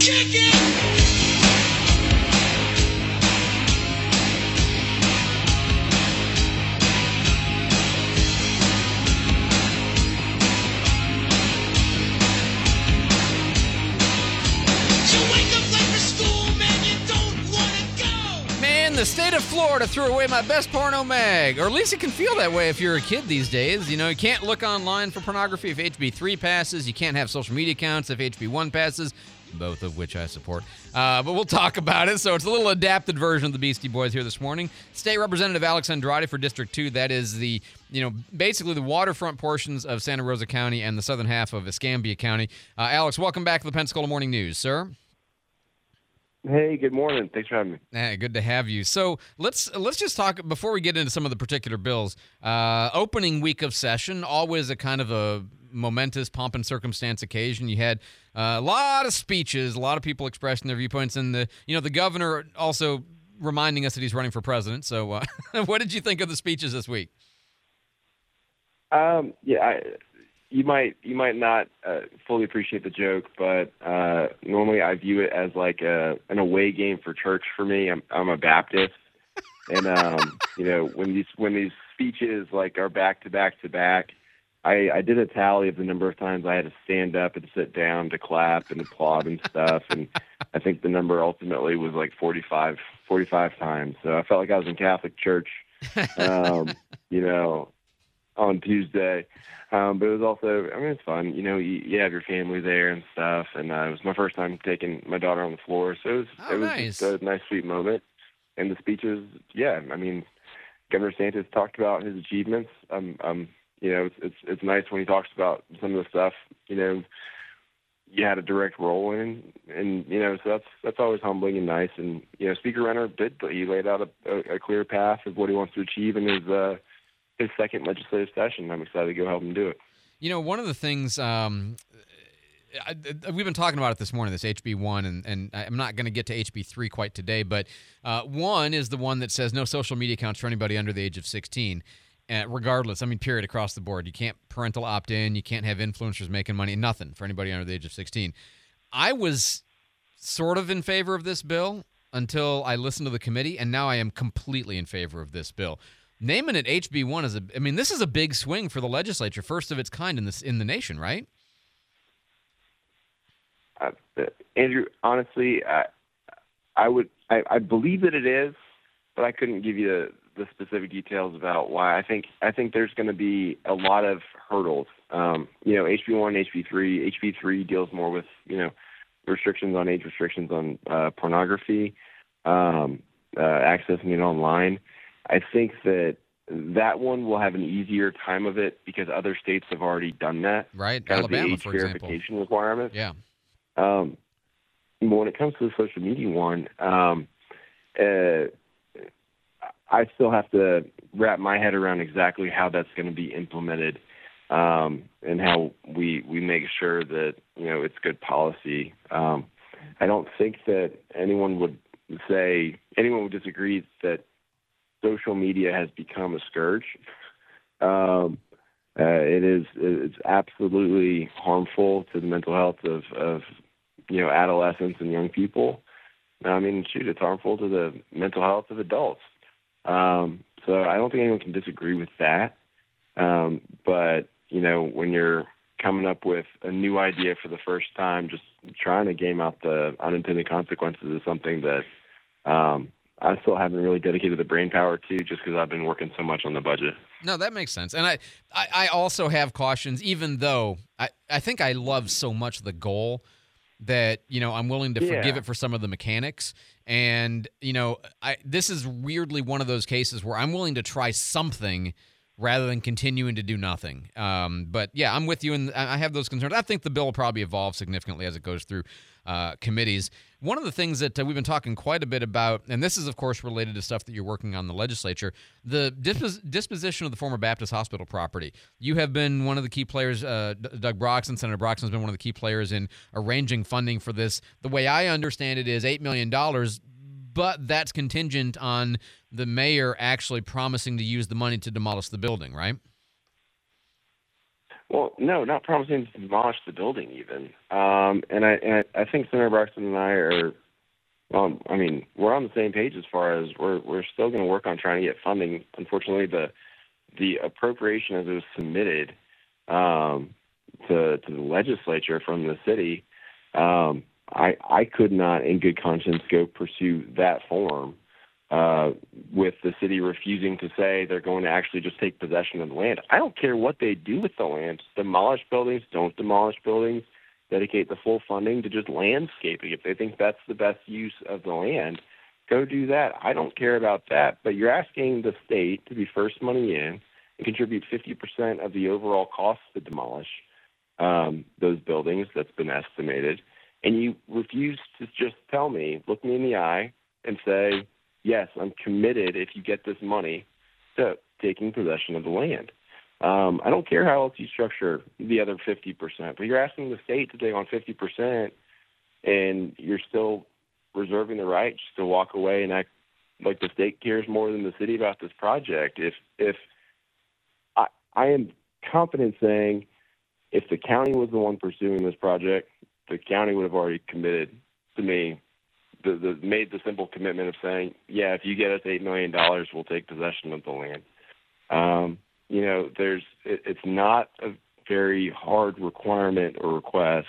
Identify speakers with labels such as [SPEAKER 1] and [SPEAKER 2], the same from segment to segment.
[SPEAKER 1] Kick it!
[SPEAKER 2] The state of Florida threw away my best porno mag. Or at least it can feel that way if you're a kid these days. You know, you can't look online for pornography if HB3 passes. You can't have social media accounts if HB1 passes, both of which I support. Uh, but we'll talk about it. So it's a little adapted version of the Beastie Boys here this morning. State Representative Alex Andrade for District 2. That is the, you know, basically the waterfront portions of Santa Rosa County and the southern half of Escambia County. Uh, Alex, welcome back to the Pensacola Morning News, sir.
[SPEAKER 3] Hey, good morning. Thanks for having me.
[SPEAKER 2] Eh, good to have you. So let's let's just talk before we get into some of the particular bills. Uh, opening week of session, always a kind of a momentous pomp and circumstance occasion. You had uh, a lot of speeches, a lot of people expressing their viewpoints, and the you know the governor also reminding us that he's running for president. So, uh, what did you think of the speeches this week?
[SPEAKER 3] Um, yeah, I, you might you might not uh, fully appreciate the joke, but uh, normally I view it as like a an away game for church for me. I'm I'm a Baptist, and um, you know when these when these speeches like are back to back to back, I I did a tally of the number of times I had to stand up and sit down to clap and applaud and stuff, and I think the number ultimately was like 45 45 times. So I felt like I was in Catholic church, um, you know, on Tuesday. Um, but it was also, I mean, it's fun. You know, you, you have your family there and stuff. And uh, it was my first time taking my daughter on the floor, so it was
[SPEAKER 2] Oh,
[SPEAKER 3] it was
[SPEAKER 2] nice.
[SPEAKER 3] just a nice, sweet moment. And the speeches, yeah, I mean, Governor Santos talked about his achievements. Um, um, you know, it's it's it's nice when he talks about some of the stuff. You know, you had a direct role in, and you know, so that's that's always humbling and nice. And you know, Speaker Renner did he laid out a, a, a clear path of what he wants to achieve in his uh, his second legislative session. I'm excited to go help him do it.
[SPEAKER 2] You know, one of the things um, I, I- we've been talking about it this morning, this HB one, and and I'm not going to get to HB three quite today, but uh, one is the one that says no social media accounts for anybody under the age of 16. Uh, regardless, I mean, period across the board. You can't parental opt in. You can't have influencers making money. Nothing for anybody under the age of 16. I was sort of in favor of this bill until I listened to the committee, and now I am completely in favor of this bill. Naming it HB one is a, I mean, this is a big swing for the legislature, first of its kind in this in the nation, right?
[SPEAKER 3] Uh, Andrew, honestly, I, I would I, I believe that it is, but I couldn't give you the, the specific details about why. I think I think there's going to be a lot of hurdles. Um, you know, HB one, HB three. HB three deals more with you know restrictions on age restrictions on uh, pornography, um, uh, accessing it online. I think that that one will have an easier time of it because other states have already done that.
[SPEAKER 2] Right,
[SPEAKER 3] Kind
[SPEAKER 2] Alabama,
[SPEAKER 3] of the age
[SPEAKER 2] for example.
[SPEAKER 3] verification requirement.
[SPEAKER 2] Yeah,
[SPEAKER 3] Um, when it comes to the social media one, um, uh, I still have to wrap my head around exactly how that's going to be implemented, um, and how we we make sure that you know it's good policy. Um, I don't think that anyone would say anyone would disagree that social media has become a scourge. Um, uh, it is it's absolutely harmful to the mental health of, of you know adolescents and young people. I mean, shoot, it's harmful to the mental health of adults. Um, so I don't think anyone can disagree with that. Um, but you know, when you're coming up with a new idea for the first time, just trying to game out the unintended consequences is something that um, I still haven't really dedicated the brain power to, just because I've been working so much on the budget.
[SPEAKER 2] no, that makes sense. And I, I, I also have cautions, even though I, I think I love so much the goal that you know I'm willing to forgive
[SPEAKER 3] Yeah.
[SPEAKER 2] it for some of the mechanics. And you know, I this is weirdly one of those cases where I'm willing to try something rather than continuing to do nothing. Um, but yeah, I'm with you, and I I have those concerns. I think the bill will probably evolve significantly as it goes through uh, committees. One of the things that uh, we've been talking quite a bit about, and this is of course related to stuff that you're working on the legislature, the dispos- disposition of the former Baptist hospital property. You have been one of the key players. Uh, D- Doug Broxson, Senator Broxson, has been one of the key players in arranging funding for this. The way I understand it is eight million dollars but that's contingent on the mayor actually promising to use the money to demolish the building, right?
[SPEAKER 3] Well, no, not promising to demolish the building even. Um, and I and I, think Senator Broxson and I are, um, I mean, we're on the same page as far as we're we're still going to work on trying to get funding. Unfortunately, the the appropriation as it was submitted um, to to the legislature from the city, um, I I could not, in good conscience, go pursue that form uh, with the city refusing to say they're going to actually just take possession of the land. I don't care what they do with the land. Demolish buildings, don't demolish buildings. Dedicate the full funding to just landscaping. If they think that's the best use of the land, go do that. I don't care about that. But you're asking the state to be first money in and contribute 50% of the overall cost to demolish um, those buildings that's been estimated. And you refuse to just tell me, look me in the eye, and say, yes, I'm committed if you get this money to taking possession of the land. Um, I don't care how else you structure the other 50%, but you're asking the state to take on 50%, and you're still reserving the right just to walk away and act like the state cares more than the city about this project. If if I I am confident saying if the county was the one pursuing this project, the county would have already committed to me the, the made the simple commitment of saying, yeah, if you get us eight million dollars, we'll take possession of the land. Um, you know, there's it, it's not a very hard requirement or request,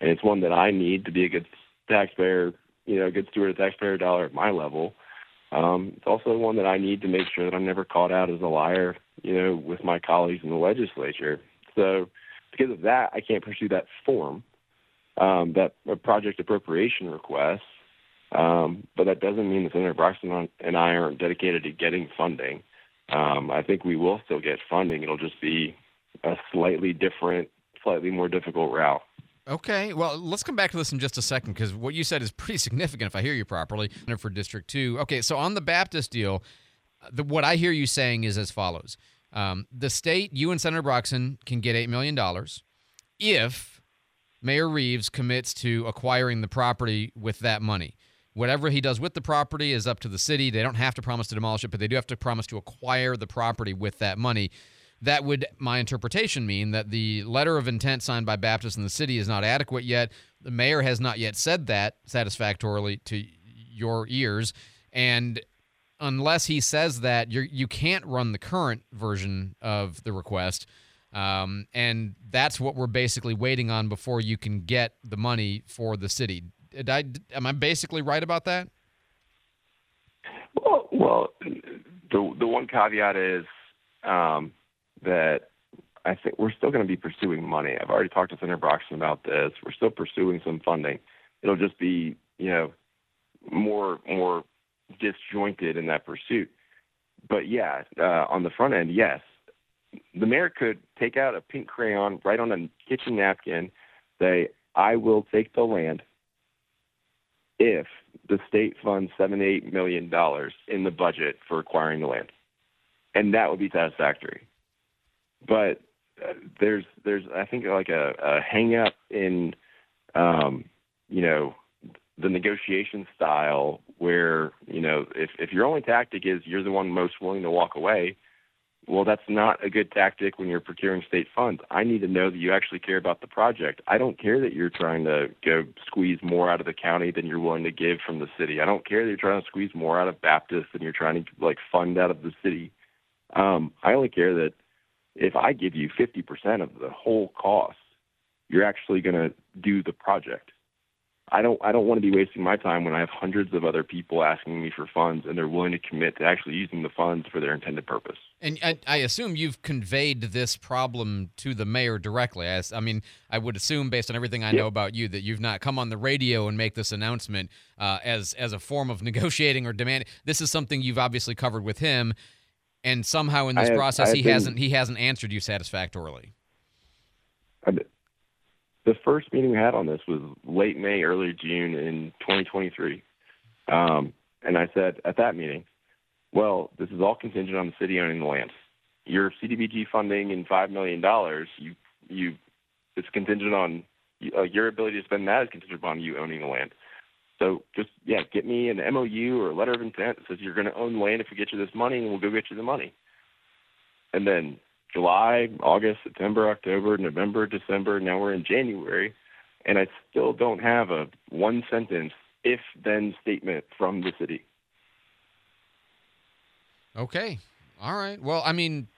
[SPEAKER 3] and it's one that I need to be a good taxpayer, you know, a good steward of taxpayer dollar at my level. Um, it's also one that I need to make sure that I'm never caught out as a liar, you know, with my colleagues in the legislature. So, because of that, I can't pursue that form, um, that project appropriation request. Um, but that doesn't mean that Senator Broxson and I aren't dedicated to getting funding. Um, I think we will still get funding. It'll just be a slightly different, slightly more difficult route.
[SPEAKER 2] Okay, well, let's come back to this in just a second because what you said is pretty significant, if I hear you properly, for District 2. Okay, so on the Baptist deal, the, what I hear you saying is as follows um, The state, you and Senator Broxson, can get $8 million if Mayor Reeves commits to acquiring the property with that money. Whatever he does with the property is up to the city. They don't have to promise to demolish it, but they do have to promise to acquire the property with that money. That would, my interpretation, mean that the letter of intent signed by Baptist and the city is not adequate yet. The mayor has not yet said that satisfactorily to your ears. And unless he says that, you you can't run the current version of the request. Um, and that's what we're basically waiting on before you can get the money for the city. Did I, am I basically right about that?
[SPEAKER 3] Well, well, the the one caveat is um, that I think we're still going to be pursuing money. I've already talked to Senator Broxson about this. We're still pursuing some funding. It'll just be, you know, more more disjointed in that pursuit. But yeah, uh, on the front end, yes, the mayor could take out a pink crayon, write on a kitchen napkin, say, "I will take the land if the state funds seven eight million dollars in the budget for acquiring the land, and that would be satisfactory. But uh, there's there's I think like a, a hang up in um, you know the negotiation style where you know if if your only tactic is you're the one most willing to walk away, well, that's not a good tactic when you're procuring state funds. I need to know that you actually care about the project. I don't care that you're trying to go squeeze more out of the county than you're willing to give from the city. I don't care that you're trying to squeeze more out of Baptist than you're trying to like fund out of the city. Um, I only care that if I give you 50% of the whole cost, you're actually going to do the project. I don't I don't want to be wasting my time when I have hundreds of other people asking me for funds and they're willing to commit to actually using the funds for their intended purpose.
[SPEAKER 2] And I, I assume you've conveyed this problem to the mayor directly. I, I mean, I would assume based on everything I know about you that you've not come on the radio and make this announcement uh, as as a form of negotiating or demanding. This is something you've obviously covered with him, and somehow in this
[SPEAKER 3] have,
[SPEAKER 2] process he
[SPEAKER 3] been,
[SPEAKER 2] hasn't he hasn't answered you satisfactorily
[SPEAKER 3] the first meeting we had on this was late May, early June in 2023. Um, and I said at that meeting, well, this is all contingent on the city owning the land. Your CDBG funding in five million dollars, you you, it's contingent on uh, your ability to spend that is contingent upon you owning the land. So just yeah, get me an MOU or a letter of intent that says you're going to own land if we get you this money, and we'll go get you the money. And then July, August, September, October, November, December. Now we're in January, and I still don't have a one sentence if then statement from the city.
[SPEAKER 2] Okay. All right. Well, I mean,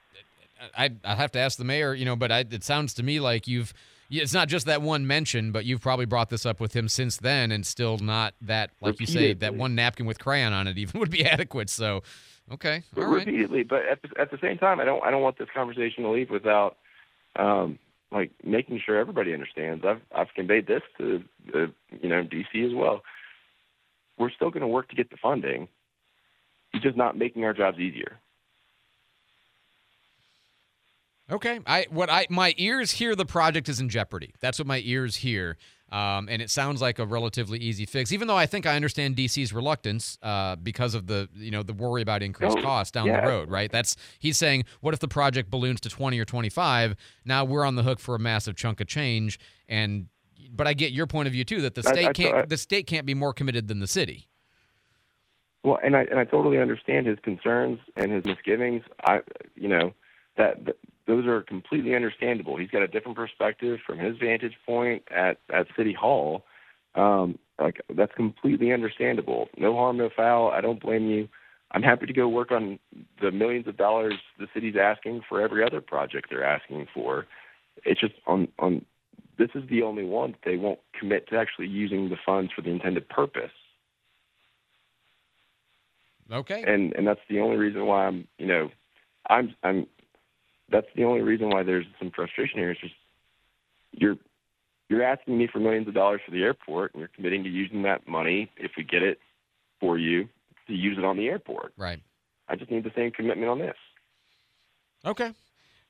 [SPEAKER 2] I I have to ask the mayor, you know, but I, it sounds to me like you've it's not just that one mention, but you've probably brought this up with him since then, and still not that, like you say, that one napkin with crayon on it even would be adequate. So, okay, all right.
[SPEAKER 3] repeatedly. But at the, at the same time, I don't I don't want this conversation to leave without um, like making sure everybody understands. I've I've conveyed this to the you know DC as well. We're still going to work to get the funding. It's just not making our jobs easier.
[SPEAKER 2] Okay. I what I my ears hear the project is in jeopardy. That's what my ears hear. Um, and it sounds like a relatively easy fix, even though I think I understand DC's reluctance uh, because of the you know the worry about increased
[SPEAKER 3] No,
[SPEAKER 2] costs down
[SPEAKER 3] yeah.
[SPEAKER 2] the road, right? That's he's saying, what if the project balloons to twenty or twenty five? Now we're on the hook for a massive chunk of change, and but I get your point of view too that the
[SPEAKER 3] I-
[SPEAKER 2] state
[SPEAKER 3] I-
[SPEAKER 2] can't
[SPEAKER 3] I-
[SPEAKER 2] the state can't be more committed than the city.
[SPEAKER 3] Well, and I and I totally understand his concerns and his misgivings. I, you know, that, that those are completely understandable. He's got a different perspective from his vantage point at at City Hall. Um, like that's completely understandable. No harm, no foul. I don't blame you. I'm happy to go work on the millions of dollars the city's asking for every other project they're asking for. It's just on on this is the only one that they won't commit to actually using the funds for the intended purpose
[SPEAKER 2] Okay.
[SPEAKER 3] and and that's the only reason why I'm you know I'm I'm that's the only reason why there's some frustration here. It's just you're you're asking me for millions of dollars for the airport, and you're committing to using that money if we get it for you to use it on the airport.
[SPEAKER 2] Right.
[SPEAKER 3] I just need the same commitment on this.
[SPEAKER 2] Okay.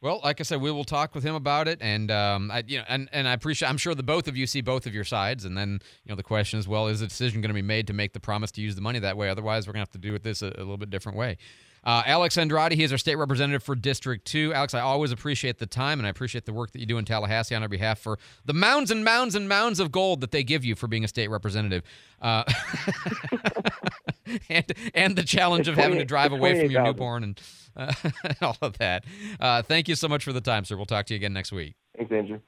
[SPEAKER 2] Well, like I said, we will talk with him about it, and um, I, you know, and and I appreciate. I'm sure the both of you see both of your sides, and then you know the question is, well, is the decision going to be made to make the promise to use the money that way? Otherwise, we're going to have to do it this a, a little bit different way. Uh, Alex Andrade, he is our state representative for District 2. Alex, I always appreciate the time and I appreciate the work that you do in Tallahassee on our behalf for the mounds and mounds and mounds of gold that they give you for being a state representative. Uh, and, and the challenge of having to drive away from your
[SPEAKER 3] 28,000.
[SPEAKER 2] newborn and uh, all of that. Uh, thank you so much for the time, sir. We'll talk to you again next week.
[SPEAKER 3] Thanks, Andrew.